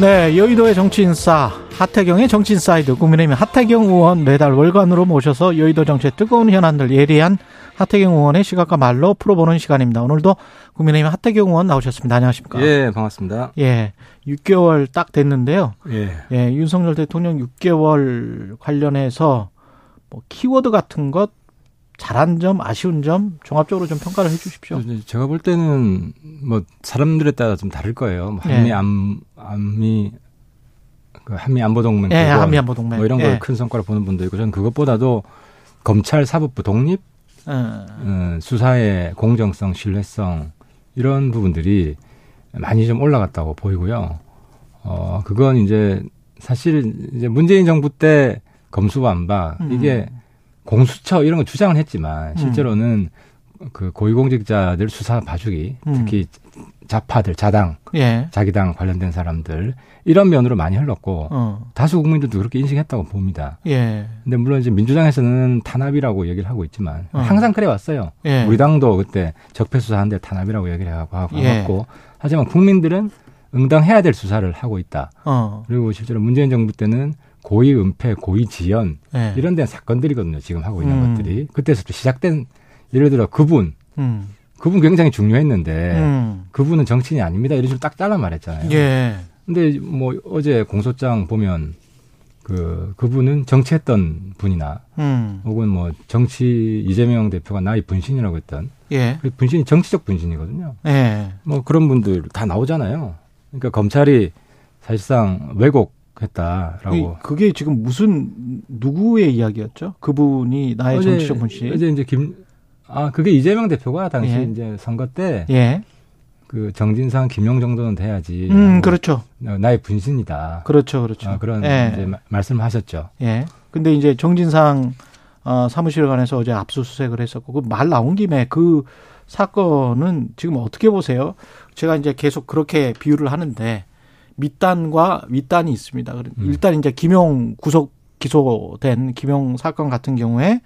네, 여의도의 정치인싸 하태경의 정치인사이드 국민의힘 하태경 의원 매달 월간으로 모셔서 여의도 정치의 뜨거운 현안들 예리한 하태경 의원의 시각과 말로 풀어보는 시간입니다. 오늘도 국민의힘 하태경 의원 나오셨습니다. 안녕하십니까? 예, 반갑습니다. 예, 6개월 딱 됐는데요. 예. 예, 윤석열 대통령 6개월 관련해서 뭐 키워드 같은 것 잘한 점, 아쉬운 점 종합적으로 좀 평가를 해 주십시오. 제가 볼 때는 뭐 사람들에 따라 좀 다를 거예요. 뭐 한미 예. 안 한미 그 한미 안보 동맹 예, 복원 한미 안보 동맹. 뭐 이런 예. 걸큰 성과로 보는 분도 있고 저는 그것보다도 검찰 사법부 독립, 어, 어, 수사의 공정성, 신뢰성 이런 부분들이 많이 좀 올라갔다고 보이고요. 어 그건 이제 사실 이제 문재인 정부 때 검수완박 음. 이게 공수처 이런 거 주장은 했지만 실제로는 그 고위공직자들 수사 봐주기 음. 특히 좌파들 자당 예, 자기당 관련된 사람들 이런 면으로 많이 흘렀고 어, 다수 국민들도 그렇게 인식했다고 봅니다. 예, 근데 물론 이제 민주당에서는 탄압이라고 얘기를 하고 있지만 어. 항상 그래 왔어요. 예. 우리 당도 그때 적폐 수사하는데 탄압이라고 얘기를 하고 하고 예. 했고 하지만 국민들은 응당해야 될 수사를 하고 있다. 어, 그리고 실제로 문재인 정부 때는 고의 은폐, 고의 지연 예, 이런 데는 사건들이거든요. 지금 하고 있는 음. 것들이 그때서부터 시작된 예를 들어 그분 음, 그분 굉장히 중요했는데 음, 그분은 정치인이 아닙니다. 이런 식으로 딱 잘라 말했잖아요. 예, 근데 뭐 어제 공소장 보면 그 그분은 정치했던 분이나 음, 혹은 뭐 정치 이재명 대표가 나의 분신이라고 했던 예, 그 분신이 정치적 분신이거든요. 예, 뭐 그런 분들 다 나오잖아요. 그러니까 검찰이 사실상 왜곡 했다라고 이- 그게 지금 무슨 누구의 이야기였죠? 그분이 나의 어제- 정치적 분신. 어제 이제 김 아 그게 이재명 대표가 당시 예. 이제 선거 때 예, 그 정진상 김용 정도는 돼야지 음, 뭐 그렇죠, 나의 분신이다. 그렇죠, 그렇죠. 아, 그런 예, 이제 마- 말씀하셨죠. 예. 근데 이제 정진상 어, 사무실에 관해서 어제 압수수색을 했었고 그 말 나온 김에 그 사건은 지금 어떻게 보세요? 제가 이제 계속 그렇게 비유를 하는데 밑단과 윗단이 있습니다. 음. 일단 이제 김용 구속 기소된 김용 사건 같은 경우에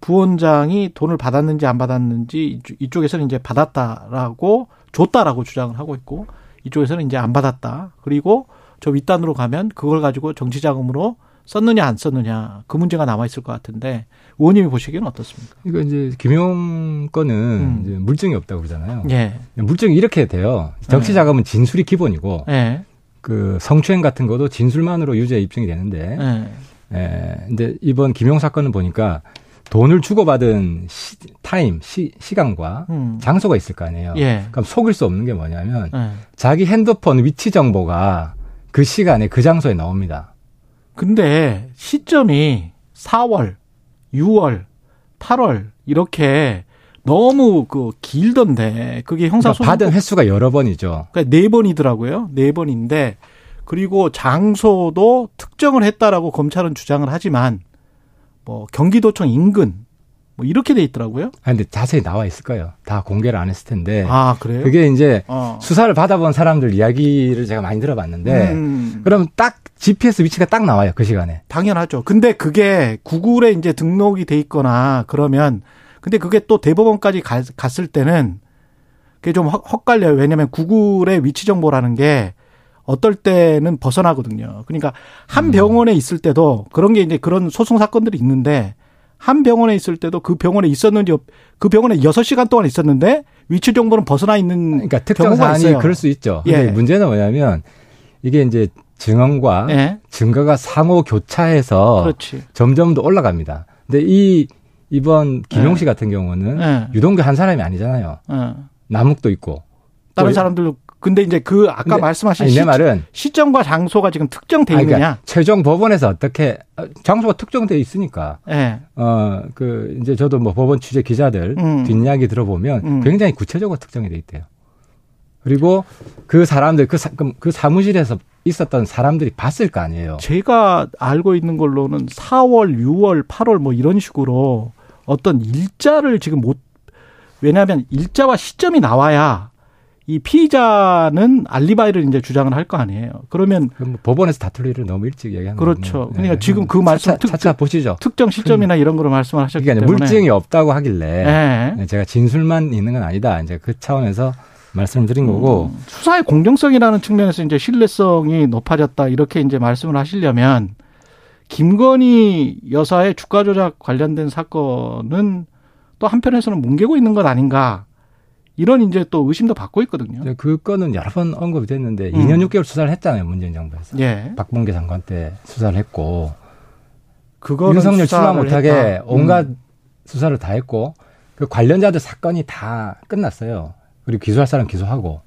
부원장이 돈을 받았는지 안 받았는지 이쪽- 이쪽에서는 이제 받았다라고 줬다라고 주장을 하고 있고 이쪽에서는 이제 안 받았다. 그리고 저 윗단으로 가면 그걸 가지고 정치 자금으로 썼느냐 안 썼느냐 그 문제가 남아 있을 것 같은데 의원님이 보시기에는 어떻습니까? 이거 이제 김용 건은 음. 이제 물증이 없다고 그러잖아요. 예, 물증이 이렇게 돼요. 정치 네. 자금은 진술이 기본이고 예, 그 성추행 같은 것도 진술만으로 유죄 입증이 되는데 예, 예, 근데 이번 김용 사건은 보니까 돈을 주고받은 시, 타임, 시, 시간과 음, 장소가 있을 거 아니에요. 예, 그럼 속일 수 없는 게 뭐냐면 예. 자기 핸드폰 위치 정보가 그 시간에 그 장소에 나옵니다. 근데 시점이 4월, 6월, 8월 이렇게 너무 그 길던데 그게 형사 그러니까 소송 받은 횟수가 여러 번이죠. 그러니까 네 번이더라고요. 네 번인데 그리고 장소도 특정을 했다라고 검찰은 주장을 하지만 뭐 경기도청 인근 뭐 이렇게 돼 있더라고요. 아, 근데 자세히 나와 있을 거예요. 다 공개를 안 했을 텐데. 아 그래요? 그게 이제 어. 수사를 받아본 사람들 이야기를 제가 많이 들어봤는데, 음, 그럼 딱 GPS 위치가 딱 나와요 그 시간에. 당연하죠. 근데 그게 구글에 이제 등록이 돼 있거나 그러면 근데 그게 또 대법원까지 가- 갔을 때는 그게 좀 헛- 헛갈려요. 왜냐하면 구글의 위치 정보라는 게 어떨 때는 벗어나거든요. 그러니까 한 병원에 있을 때도 그런 게 이제 그런 소송 사건들이 있는데 한 병원에 있을 때도 그 병원에 있었는지 없- 그 병원에 여섯 시간 동안 있었는데 위치 정보는 벗어나 있는 그러니까 특정 경우가 사안이. 그럴 수 있죠. 예. 문제는 뭐냐면 이게 이제 증언과 예. 증거가 상호 교차해서 그렇지. 점점 더 올라갑니다. 근데 이 이번 김용 예. 씨 같은 경우는 예. 유동규 한 사람이 아니잖아요. 어. 남욱도 있고. 다른 또- 사람들도 근데 이제 그 아까 근데- 말씀하신 아니, 내 시, 말은 시점과 장소가 지금 특정돼 아니, 있느냐? 그러니까 최종 법원에서 어떻게 어, 장소가 특정돼 있으니까 예. 어그 이제 저도 뭐 법원 취재 기자들 음. 뒷이야기 들어보면 음. 굉장히 구체적으로 특정이 돼 있대요. 그리고 그 사람들 그, 사, 그럼 그 사무실에서 있었던 사람들이 봤을 거 아니에요. 제가 알고 있는 걸로는 4월, 6월, 8월 뭐 이런 식으로 어떤 일자를 지금 못 왜냐하면 일자와 시점이 나와야 이 피의자는 알리바이를 이제 주장을 할 거 아니에요. 그러면 뭐 법원에서 다툴 일을 너무 일찍 얘기하는 그렇죠. 그러니까 네. 지금 그 말씀 차차, 특, 차차 보시죠. 특정 시점이나 이런 거로 말씀을 하셨기 그러니까 때문에 물증이 없다고 하길래 네. 네, 제가 진술만 있는 건 아니다. 이제 그 차원에서 말씀을 드린 거고 음, 수사의 공정성이라는 측면에서 이제 신뢰성이 높아졌다 이렇게 이제 말씀을 하시려면 김건희 여사의 주가 조작 관련된 사건은 또 한편에서는 뭉개고 있는 것 아닌가 이런 이제 또 의심도 받고 있거든요. 이제 그 건은 여러 번 언급이 됐는데 음. 2년 6개월 수사를 했잖아요. 문재인 정부에서. 예, 박범계 장관 때 수사를 했고 그거는 윤석열 출마 못하게 했다. 온갖 음. 수사를 다 했고 그 관련자들 사건이 다 끝났어요. 그리고 기소할 사람 기소하고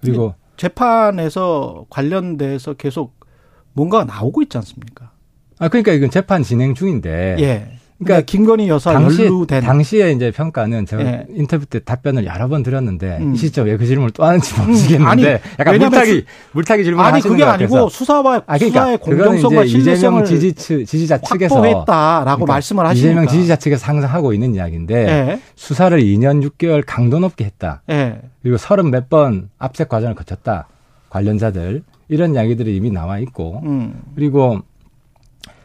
그리고 재판에서 관련돼서 계속 뭔가가 나오고 있지 않습니까? 아 그러니까 이건 재판 진행 중인데 예. 그러니까 김건희 여사 당시 연루된 당시에 이제 평가는 제가 예. 인터뷰 때 답변을 여러 번 드렸는데 음. 이 시점 왜그 질문을 또 하는지 음, 모르겠는데 아니, 약간 물타기 물타기 질문 아니 그게. 아니고 수사와 아 그러니까 수사의 공정성과 신뢰성을 지지 측 지지자 측에서 확보했다라고 그러니까 말씀을 하시니까 이재명 지지자 측에서 항상 하고 있는 이야기인데 예. 수사를 2년 6개월 강도 높게 했다. 예. 그리고 서른 몇 번 압색 과정을 거쳤다. 관련자들 이런 이야기들이 이미 나와 있고 음. 그리고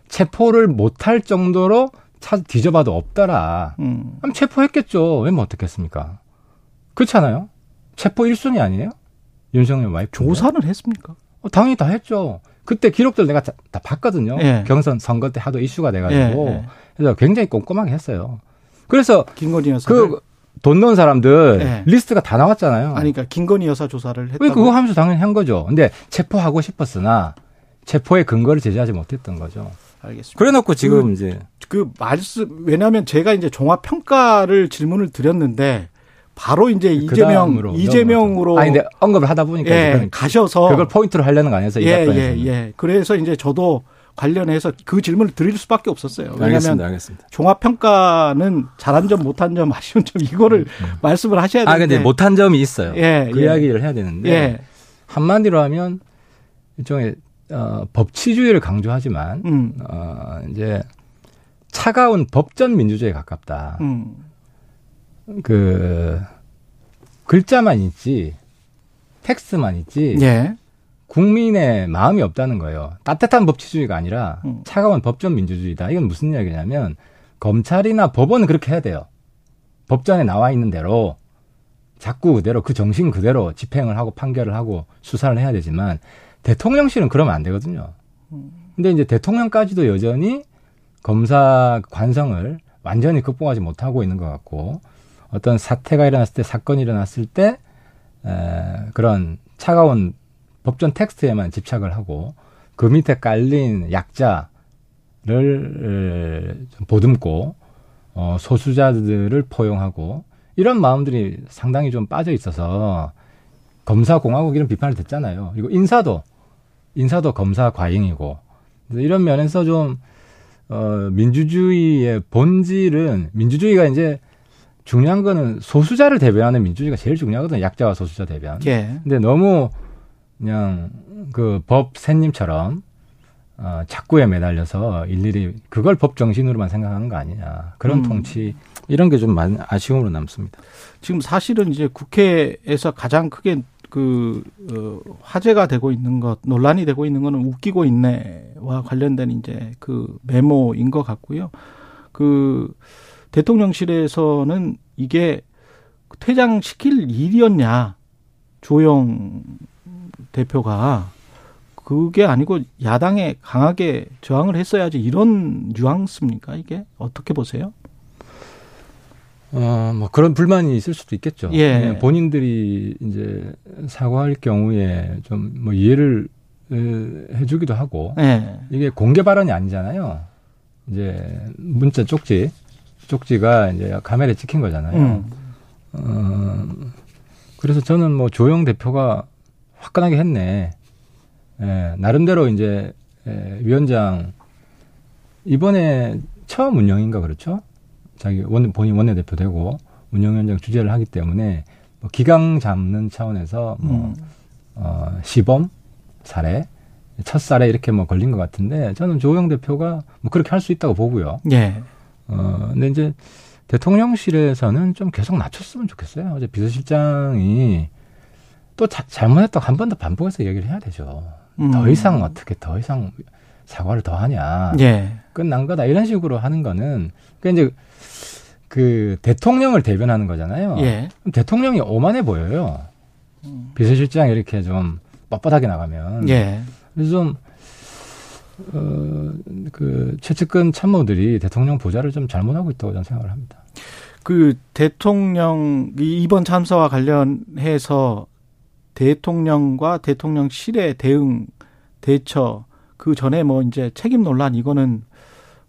체포를 못할 정도로 차 뒤져봐도 없더라. 음. 그럼 체포했겠죠. 왜 못했겠습니까? 그렇잖아요. 체포 1순위 아니에요? 윤석열 와이프. 조사는 했습니까? 어, 당연히 다 했죠. 그때 기록들 내가 다, 다 봤거든요. 예. 경선 선거 때 하도 이슈가 돼가지고. 예, 예. 그래서 굉장히 꼼꼼하게 했어요. 그래서 김건희 여사 그돈 넣은 사람들 예. 리스트가 다 나왔잖아요. 아니 그러니까 김건희 여사 조사를 했다고. 왜 그거 하면서 당연히 한 거죠. 근데 체포하고 싶었으나 체포의 근거를 제시하지 못했던 거죠. 알겠습니다. 그래 놓고 지금 그- 이제 그 말씀 왜냐하면 제가 이제 종합 평가를 질문을 드렸는데 바로 이제 그 이재명 다음으로 이재명으로 아니 근데 언급을 하다 보니까 예, 가셔서 그걸 포인트로 하려는 거 아니어서 이 예. 예, 예. 그래서 이제 저도 관련해서 그 질문을 드릴 수밖에 없었어요. 왜냐하면 알겠습니다. 알겠습니다. 종합 평가는 잘한 점, 못한 점, 아쉬운 점 이거를 말씀을 하셔야 되는데. 아 근데 못한 점이 있어요. 예, 그 예. 이야기를 해야 되는데 예. 한마디로 하면 일종의 어, 법치주의를 강조하지만 음. 어, 이제 차가운 법전 민주주의에 가깝다. 음. 그 글자만 있지 텍스트만 있지 예. 국민의 마음이 없다는 거예요. 따뜻한 법치주의가 아니라 음. 차가운 법전 민주주의다. 이건 무슨 이야기냐면 검찰이나 법원은 그렇게 해야 돼요. 법전에 나와 있는 대로 자꾸 그대로 그 정신 그대로 집행을 하고 판결을 하고 수사를 해야 되지만 대통령실은 그러면 안 되거든요. 근데 이제 대통령까지도 여전히 검사 관성을 완전히 극복하지 못하고 있는 것 같고 어떤 사태가 일어났을 때 사건이 일어났을 때 에, 그런 차가운 법전 텍스트에만 집착을 하고 그 밑에 깔린 약자를 보듬고 어, 소수자들을 포용하고 이런 마음들이 상당히 좀 빠져 있어서 검사 공화국 이런 비판을 듣잖아요. 그리고 인사도 인사도 검사 과잉이고 이런 면에서 좀 어, 민주주의의 본질은 민주주의가 이제 중요한 거는 소수자를 대변하는 민주주의가 제일 중요하거든요. 약자와 소수자 대변. 예. 근데 너무 그냥 그법 샌님처럼 어, 착구에 매달려서 일일이 그걸 법 정신으로만 생각하는 거 아니냐. 그런 음. 통치 이런 게 좀 아쉬움으로 남습니다. 지금 사실은 이제 국회에서 가장 크게 그 어, 화제가 되고 있는 것, 논란이 되고 있는 거는 웃기고 있네와 관련된 이제 그 메모인 것 같고요. 그 대통령실에서는 이게 퇴장시킬 일이었냐 조영 대표가 그게 아니고 야당에 강하게 저항을 했어야지 이런 뉘앙스입니까 이게 어떻게 보세요? 어, 뭐 그런 불만이 있을 수도 있겠죠. 예. 네, 본인들이 이제 사과할 경우에 좀 뭐 이해를 에, 해주기도 하고 예. 이게 공개 발언이 아니잖아요. 이제 문자 쪽지 쪽지가 이제 카메라에 찍힌 거잖아요. 음. 어, 그래서 저는 뭐 조영 대표가 화끈하게 했네. 예, 나름대로 이제 예, 위원장 이번에 처음 운영인가 그렇죠? 자기 원 본인 원내대표 되고 운영위원장 주재를 하기 때문에 뭐 기강 잡는 차원에서 뭐 음. 어, 시범 사례 첫살에 이렇게 뭐 걸린 것 같은데 저는 조영 대표가 뭐 그렇게 할 수 있다고 보고요. 예. 어, 근데 이제 대통령실에서는 좀 계속 낮췄으면 좋겠어요. 어제 비서실장이 또 자, 잘못했다고 한 번 더 반복해서 얘기를 해야 되죠. 음. 더 이상 어떻게 더 이상 사과를 더 하냐. 예. 끝난 거다. 이런 식으로 하는 거는 그 이제 그 대통령을 대변하는 거잖아요. 예. 그럼 대통령이 오만해 보여요. 비서실장 이렇게 좀 뻣뻣하게 나가면. 예. 그래서 좀, 어, 그, 최측근 참모들이 대통령 보좌를 좀 잘못하고 있다고 저는 생각을 합니다. 그 대통령 이 이번 참사와 관련해서 대통령과 대통령실의 대응 대처 그 전에 뭐 이제 책임 논란 이거는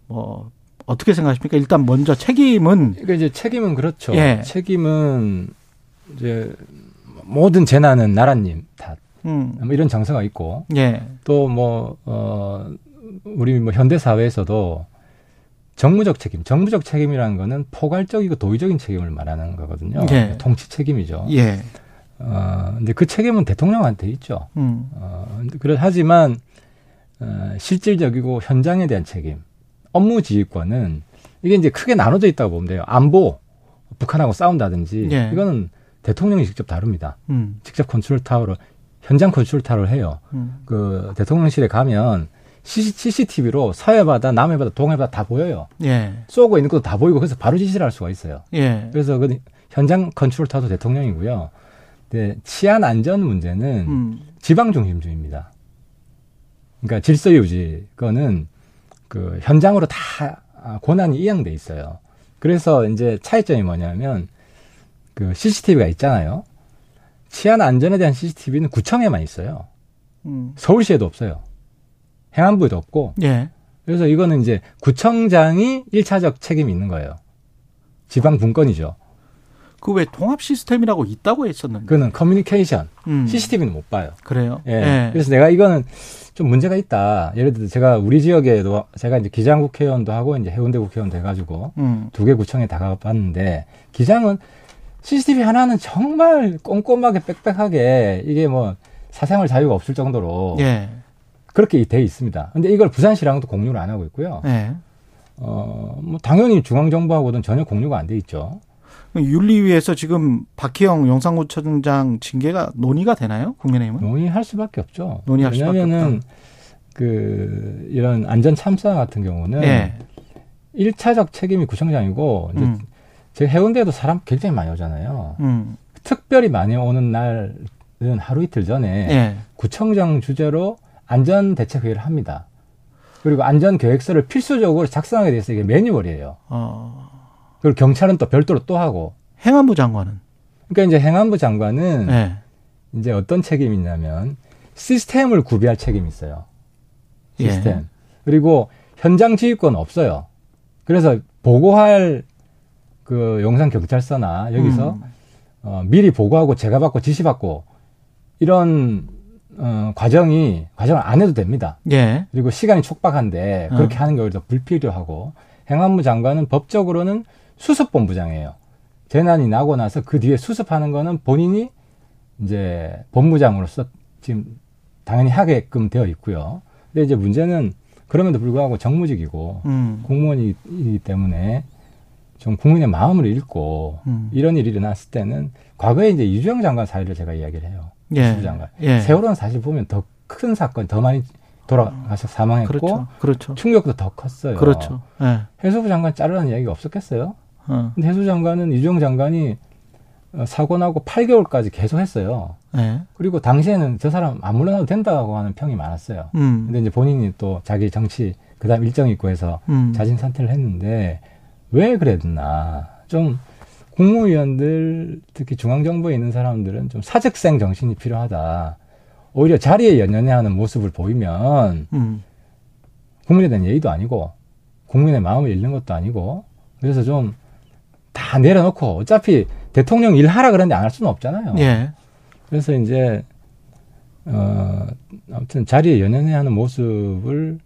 뭐 어떻게 생각하십니까? 일단 먼저 책임은 그러니까 이제 책임은 그렇죠. 예. 책임은 이제 모든 재난은 나라님 탓. 음. 뭐 이런 정서가 있고 예. 또 뭐, 어, 우리 뭐 현대 사회에서도 정무적 책임, 정부적 책임이라는 거는 포괄적이고 도의적인 책임을 말하는 거거든요. 예. 통치 책임이죠. 예. 어, 근데 그 책임은 대통령한테 있죠. 음. 어, 근데 그래, 하지만, 어, 실질적이고 현장에 대한 책임, 업무 지휘권은 이게 이제 크게 나눠져 있다고 보면 돼요. 안보, 북한하고 싸운다든지, 예. 이거는 대통령이 직접 다룹니다. 음. 직접 컨트롤 타워로, 현장 컨트롤 타워를 해요. 음. 그 대통령실에 가면 CCTV로 서해바다, 남해바다, 동해바다 다 보여요. 예. 쏘고 있는 것도 다 보이고 그래서 바로 지시를 할 수가 있어요. 예. 그래서 그 현장 컨트롤 타워도 대통령이고요. 근데 치안 안전 문제는 음. 지방 중심주의입니다. 그러니까 질서 유지 거는 그 현장으로 다 권한이 이양돼 있어요. 그래서 이제 차이점이 뭐냐면 그 CCTV가 있잖아요. 치안 안전에 대한 CCTV는 구청에만 있어요. 음. 서울시에도 없어요. 행안부에도 없고. 예. 그래서 이거는 이제 구청장이 일차적 책임이 있는 거예요. 지방 분권이죠. 그 왜 통합 시스템이라고 있다고 했었는데. 그거는 커뮤니케이션. 음. CCTV는 못 봐요. 그래요? 예. 그래서 내가 이거는 좀 문제가 있다. 예를 들어 제가 우리 지역에도 제가 이제 기장 국회의원도 하고 이제 해운대 국회의원도 해가지고 음. 두개 구청에 다 가봤는데 기장은 CCTV 하나는 정말 꼼꼼하게 빽빽하게 이게 뭐 사생활 자유가 없을 정도로 예. 그렇게 돼 있습니다. 근데 이걸 부산시랑도 공유를 안 하고 있고요. 예. 어, 뭐 당연히 중앙정부하고는 전혀 공유가 안 돼 있죠. 윤리위에서 지금 박희영 용산구청장 징계가 논의가 되나요? 국민의힘은? 논의할 수밖에 없죠. 논의할 수밖에 왜냐면은 그 이런 안전 참사 같은 경우는 예. 일차적 책임이 구청장이고 이제 음. 제 해운대에도 사람 굉장히 많이 오잖아요. 음. 특별히 많이 오는 날은 하루 이틀 전에 예. 구청장 주재로 안전 대책 회의를 합니다. 그리고 안전 계획서를 필수적으로 작성하게 돼 있어요. 이게 매뉴얼이에요. 어. 그리고 경찰은 또 별도로 또 하고. 행안부 장관은? 그러니까 이제 행안부 장관은 예. 이제 어떤 책임이 있냐면 시스템을 구비할 책임이 있어요. 시스템. 예. 그리고 현장 지휘권 없어요. 그래서 보고할 그 용산 경찰서나 여기서 음. 어, 미리 보고하고 제가 받고 지시 받고 이런 어, 과정이 과정을 안 해도 됩니다. 예. 그리고 시간이 촉박한데 그렇게 어. 하는 게 오히려 더 불필요하고 행안부 장관은 법적으로는 수습본부장이에요. 재난이 나고 나서 그 뒤에 수습하는 거는 본인이 이제 본부장으로서 지금 당연히 하게끔 되어 있고요. 근데 이제 문제는 그럼에도 불구하고 정무직이고 음. 공무원이기 때문에 좀 국민의 마음을 읽고 음. 이런 일이 일어났을 때는 과거에 이제 이주영 장관 사례를 제가 이야기를 해요. 예. 장관. 예. 세월호는 사실 보면 더 큰 사건, 더 많이 돌아가서 사망했고 그렇죠. 그렇죠. 충격도 더 컸어요. 그렇죠. 예. 해수부 장관 자르라는 이야기가 없었겠어요? 어. 근데 해수부 장관은 이주영 장관이 어, 사고 나고 8개월까지 계속 했어요. 예. 그리고 당시에는 저 사람 안 물러나도 된다고 하는 평이 많았어요. 음. 근데 이제 본인이 또 자기 정치 그다음 일정이 있고 해서 음. 자진 사퇴를 했는데 왜 그랬나? 좀 국무위원들 특히 중앙정부에 있는 사람들은 좀 사직생 정신이 필요하다. 오히려 자리에 연연해하는 모습을 보이면 음. 국민에 대한 예의도 아니고 국민의 마음을 잃는 것도 아니고 그래서 좀 다 내려놓고 어차피 대통령 일 하라 그러는데 안 할 수는 없잖아요. 예. 그래서 이제 어 아무튼 자리에 연연해 하는 모습을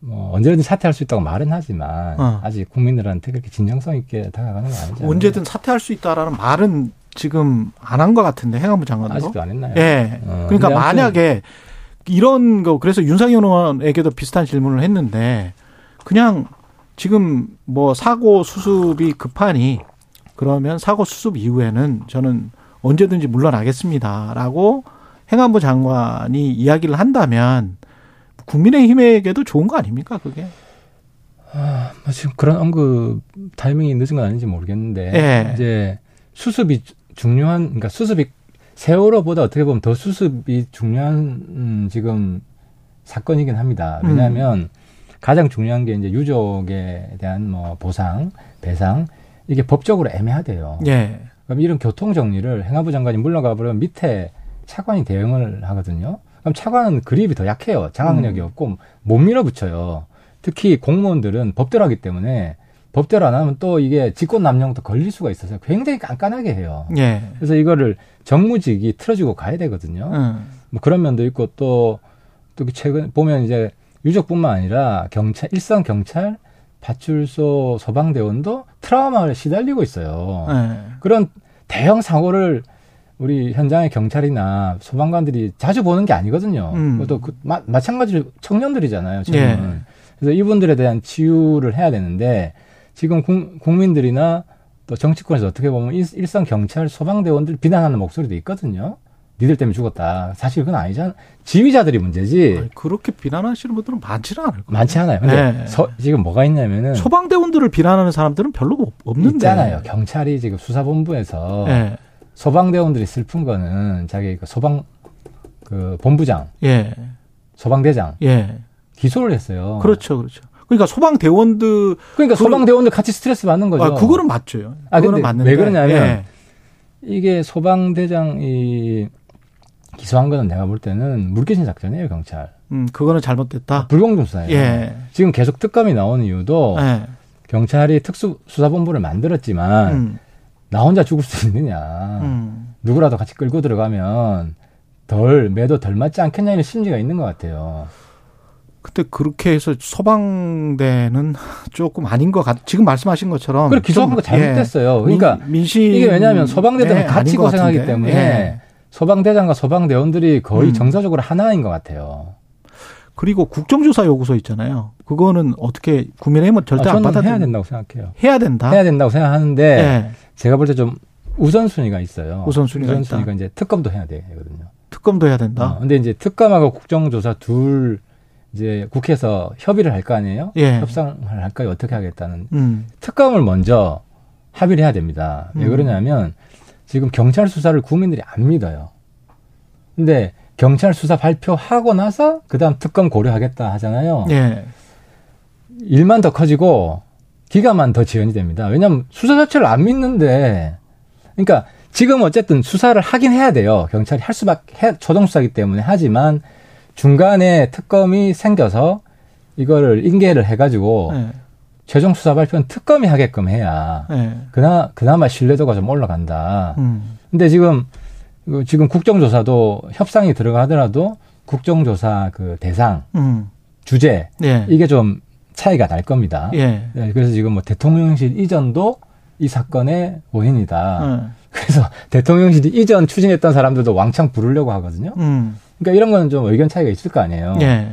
뭐 언제든지 사퇴할 수 있다고 말은 하지만 어. 아직 국민들한테 그렇게 진정성 있게 다가가는 건 아니죠. 언제든 사퇴할 수 있다라는 말은 지금 안 한 것 같은데 행안부 장관도. 아직도 안 했나요? 예. 어, 그러니까 만약에 이런 거 그래서 윤상현 의원에게도 비슷한 질문을 했는데 그냥 지금 뭐 사고 수습이 급하니 그러면 사고 수습 이후에는 저는 언제든지 물러나겠습니다라고 행안부 장관이 이야기를 한다면 국민의힘에게도 좋은 거 아닙니까 그게? 아, 뭐 지금 그런 언급 타이밍이 늦은 건 아닌지 모르겠는데 예. 이제 수습이 중요한 그러니까 수습이 세월호보다 어떻게 보면 더 수습이 중요한 음, 지금 사건이긴 합니다. 왜냐하면 음. 가장 중요한 게 이제 유족에 대한 뭐 보상, 배상 이게 법적으로 애매하대요. 예. 그럼 이런 교통 정리를 행안부 장관이 물러가 버리면 밑에 차관이 대응을 하거든요. 그럼 차관은 그립이 더 약해요. 장악력이 음. 없고 못 밀어붙여요. 특히 공무원들은 법대로 하기 때문에 법대로 안 하면 또 이게 직권 남용도 걸릴 수가 있어서 굉장히 깐깐하게 해요. 예. 그래서 이거를 정무직이 틀어주고 가야 되거든요. 음. 뭐 그런 면도 있고 또, 또 최근 보면 이제 유족뿐만 아니라 경찰, 일선 경찰, 파출소 소방대원도 트라우마를 시달리고 있어요. 예. 그런 대형 사고를 우리 현장의 경찰이나 소방관들이 자주 보는 게 아니거든요. 음. 그것도 그, 마, 마찬가지로 청년들이잖아요. 지금은. 예. 그래서 이분들에 대한 치유를 해야 되는데 지금 국민들이나 또 정치권에서 어떻게 보면 일선 경찰 소방대원들 비난하는 목소리도 있거든요. 니들 때문에 죽었다. 사실 그건 아니잖아. 지휘자들이 문제지. 아니, 그렇게 비난하시는 분들은 많지는 않을 거예요. 많지 않아요. 근데 네. 서, 지금 뭐가 있냐면은 소방대원들을 비난하는 사람들은 별로 없는데. 있잖아요. 경찰이 지금 수사본부에서 네. 소방대원들이 슬픈 거는 자기 그 소방 그 본부장, 예. 소방대장, 예. 기소를 했어요. 그렇죠, 그렇죠. 그러니까 소방대원들 그러니까 소방대원들 같이 스트레스 받는 거죠. 아, 그거는 맞죠. 아, 그거는 맞는데 왜 그러냐면 예. 이게 소방대장이 기소한 거는 내가 볼 때는 물귀신 작전이에요, 경찰. 음, 그거는 잘못됐다. 아, 불공정 수사예요. 예. 지금 계속 특검이 나오는 이유도 예. 경찰이 특수수사본부를 만들었지만 음. 나 혼자 죽을 수 있느냐. 음. 누구라도 같이 끌고 들어가면 덜 매도 덜 맞지 않겠냐는 심리가 있는 것 같아요. 그때 그렇게 해서 소방대는 조금 아닌 것 같. 지금 말씀하신 것처럼. 그래 기소한 거 잘못됐어요. 예. 그러니까 민심 이게 왜냐하면 소방대들은 네, 같이 고생하기 때문에 예. 소방대장과 소방대원들이 거의 음. 정서적으로 하나인 것 같아요. 그리고 국정조사 요구서 있잖아요. 그거는 어떻게 국민의힘은 절대 아, 안 받아 해야 된다고 생각해요. 해야 된다. 해야 된다고 생각하는데 예. 제가 볼 때 좀 우선순위가 있어요. 우선순위가, 우선순위가 이제 특검도 해야 되거든요. 특검도 해야 된다. 어, 근데 이제 특검하고 국정조사 둘 이제 국회에서 협의를 할 거 아니에요? 예. 협상을 할까요? 어떻게 하겠다는 음. 특검을 먼저 합의를 해야 됩니다. 왜 음. 그러냐면 지금 경찰 수사를 국민들이 안 믿어요. 근데 경찰 수사 발표하고 나서 그다음 특검 고려하겠다 하잖아요. 예. 일만 더 커지고 기가만 더 지연이 됩니다. 왜냐하면 수사 자체를 안 믿는데, 그러니까 지금 어쨌든 수사를 하긴 해야 돼요. 경찰이 할 수밖에 초동 수사기 때문에 하지만 중간에 특검이 생겨서 이거를 인계를 해가지고 네. 최종 수사 발표는 특검이 하게끔 해야 네. 그나 그나마 신뢰도가 좀 올라간다. 음. 근데 지금 지금 국정조사도 협상이 들어가더라도 국정조사 그 대상 음. 주제 네. 이게 좀 차이가 날 겁니다. 예. 네, 그래서 지금 뭐 대통령실 이전도 이 사건의 원인이다. 음. 그래서 대통령실 이전 추진했던 사람들도 왕창 부르려고 하거든요. 음. 그러니까 이런 거는 좀 의견 차이가 있을 거 아니에요. 예.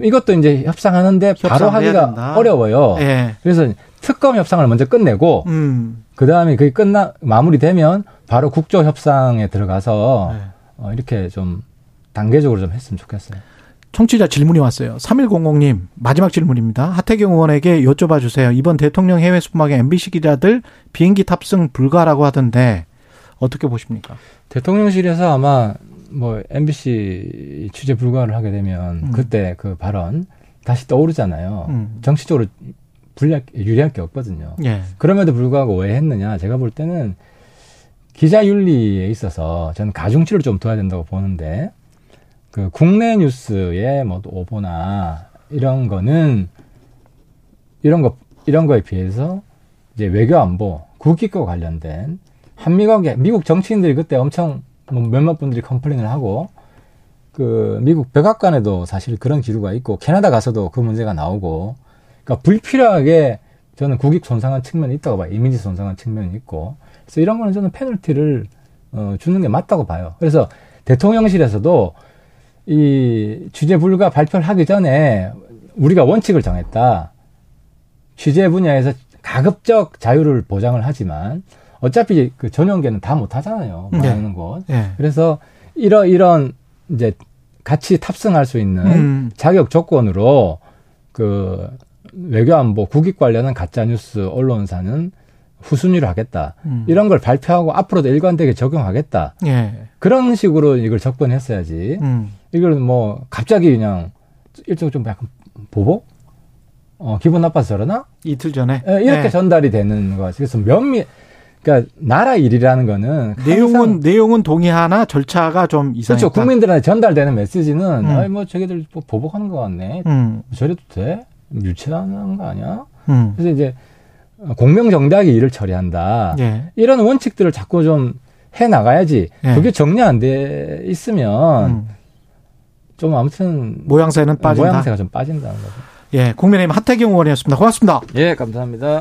이것도 이제 협상하는데 바로 하기가 된다. 어려워요. 예. 그래서 특검 협상을 먼저 끝내고 음. 그 다음에 그게 끝나 마무리되면 바로 국조 협상에 들어가서 네. 어, 이렇게 좀 단계적으로 좀 했으면 좋겠어요. 청취자 질문이 왔어요. 3100님, 마지막 질문입니다. 하태경 의원에게 여쭤봐 주세요. 이번 대통령 해외 순방에 MBC 기자들 비행기 탑승 불가라고 하던데 어떻게 보십니까? 대통령실에서 아마 뭐 MBC 취재 불가를 하게 되면 음. 그때 그 발언 다시 떠오르잖아요. 음. 정치적으로 불리할, 유리할 게 없거든요. 예. 그럼에도 불구하고 왜 했느냐? 제가 볼 때는 기자 윤리에 있어서 저는 가중치를 좀 둬야 된다고 보는데 그 국내 뉴스의 뭐 오보나 이런 거는 이런 거 이런 거에 비해서 이제 외교 안보 국익과 관련된 한미관계 미국 정치인들이 그때 엄청 뭐 몇몇 분들이 컴플레인을 하고 그 미국 백악관에도 사실 그런 기류가 있고 캐나다 가서도 그 문제가 나오고 그러니까 불필요하게 저는 국익 손상한 측면이 있다고 봐요. 이미지 손상한 측면이 있고. 그래서 이런 거는 저는 페널티를 어, 주는 게 맞다고 봐요. 그래서 대통령실에서도 이 취재 불가 발표를 하기 전에 우리가 원칙을 정했다. 취재 분야에서 가급적 자유를 보장을 하지만 어차피 그 전용계는 다 못하잖아요. 네. 말하는 곳. 예. 그래서 이런 이런 이제 같이 탑승할 수 있는 음. 자격 조건으로 그 외교안보 국익 관련한 가짜 뉴스 언론사는 후순위로 하겠다. 음. 이런 걸 발표하고 앞으로도 일관되게 적용하겠다. 예. 그런 식으로 이걸 접근했어야지. 음. 이걸 뭐 갑자기 그냥 일종 좀 약간 보복? 어, 기분 나빠서 저러나? 이틀 전에 예, 이렇게 예. 전달이 되는 거. 그래서 면밀, 그러니까 나라 일이라는 거는 내용은 내용은 동의하나 절차가 좀 이상했다. 그렇죠. 국민들한테 전달되는 메시지는 음. 아이 뭐 저기들 뭐 보복하는 것 같네. 음. 저래도 돼? 유치하는 거 아니야? 음. 그래서 이제 공명정대하게 일을 처리한다. 예. 이런 원칙들을 자꾸 좀 해 나가야지. 예. 그게 정리 안 돼 있으면 음. 좀 아무튼 모양새는 빠진다. 모양새가 좀 빠진다는 거죠. 예, 국민의힘 하태경 의원이었습니다. 고맙습니다. 예, 감사합니다.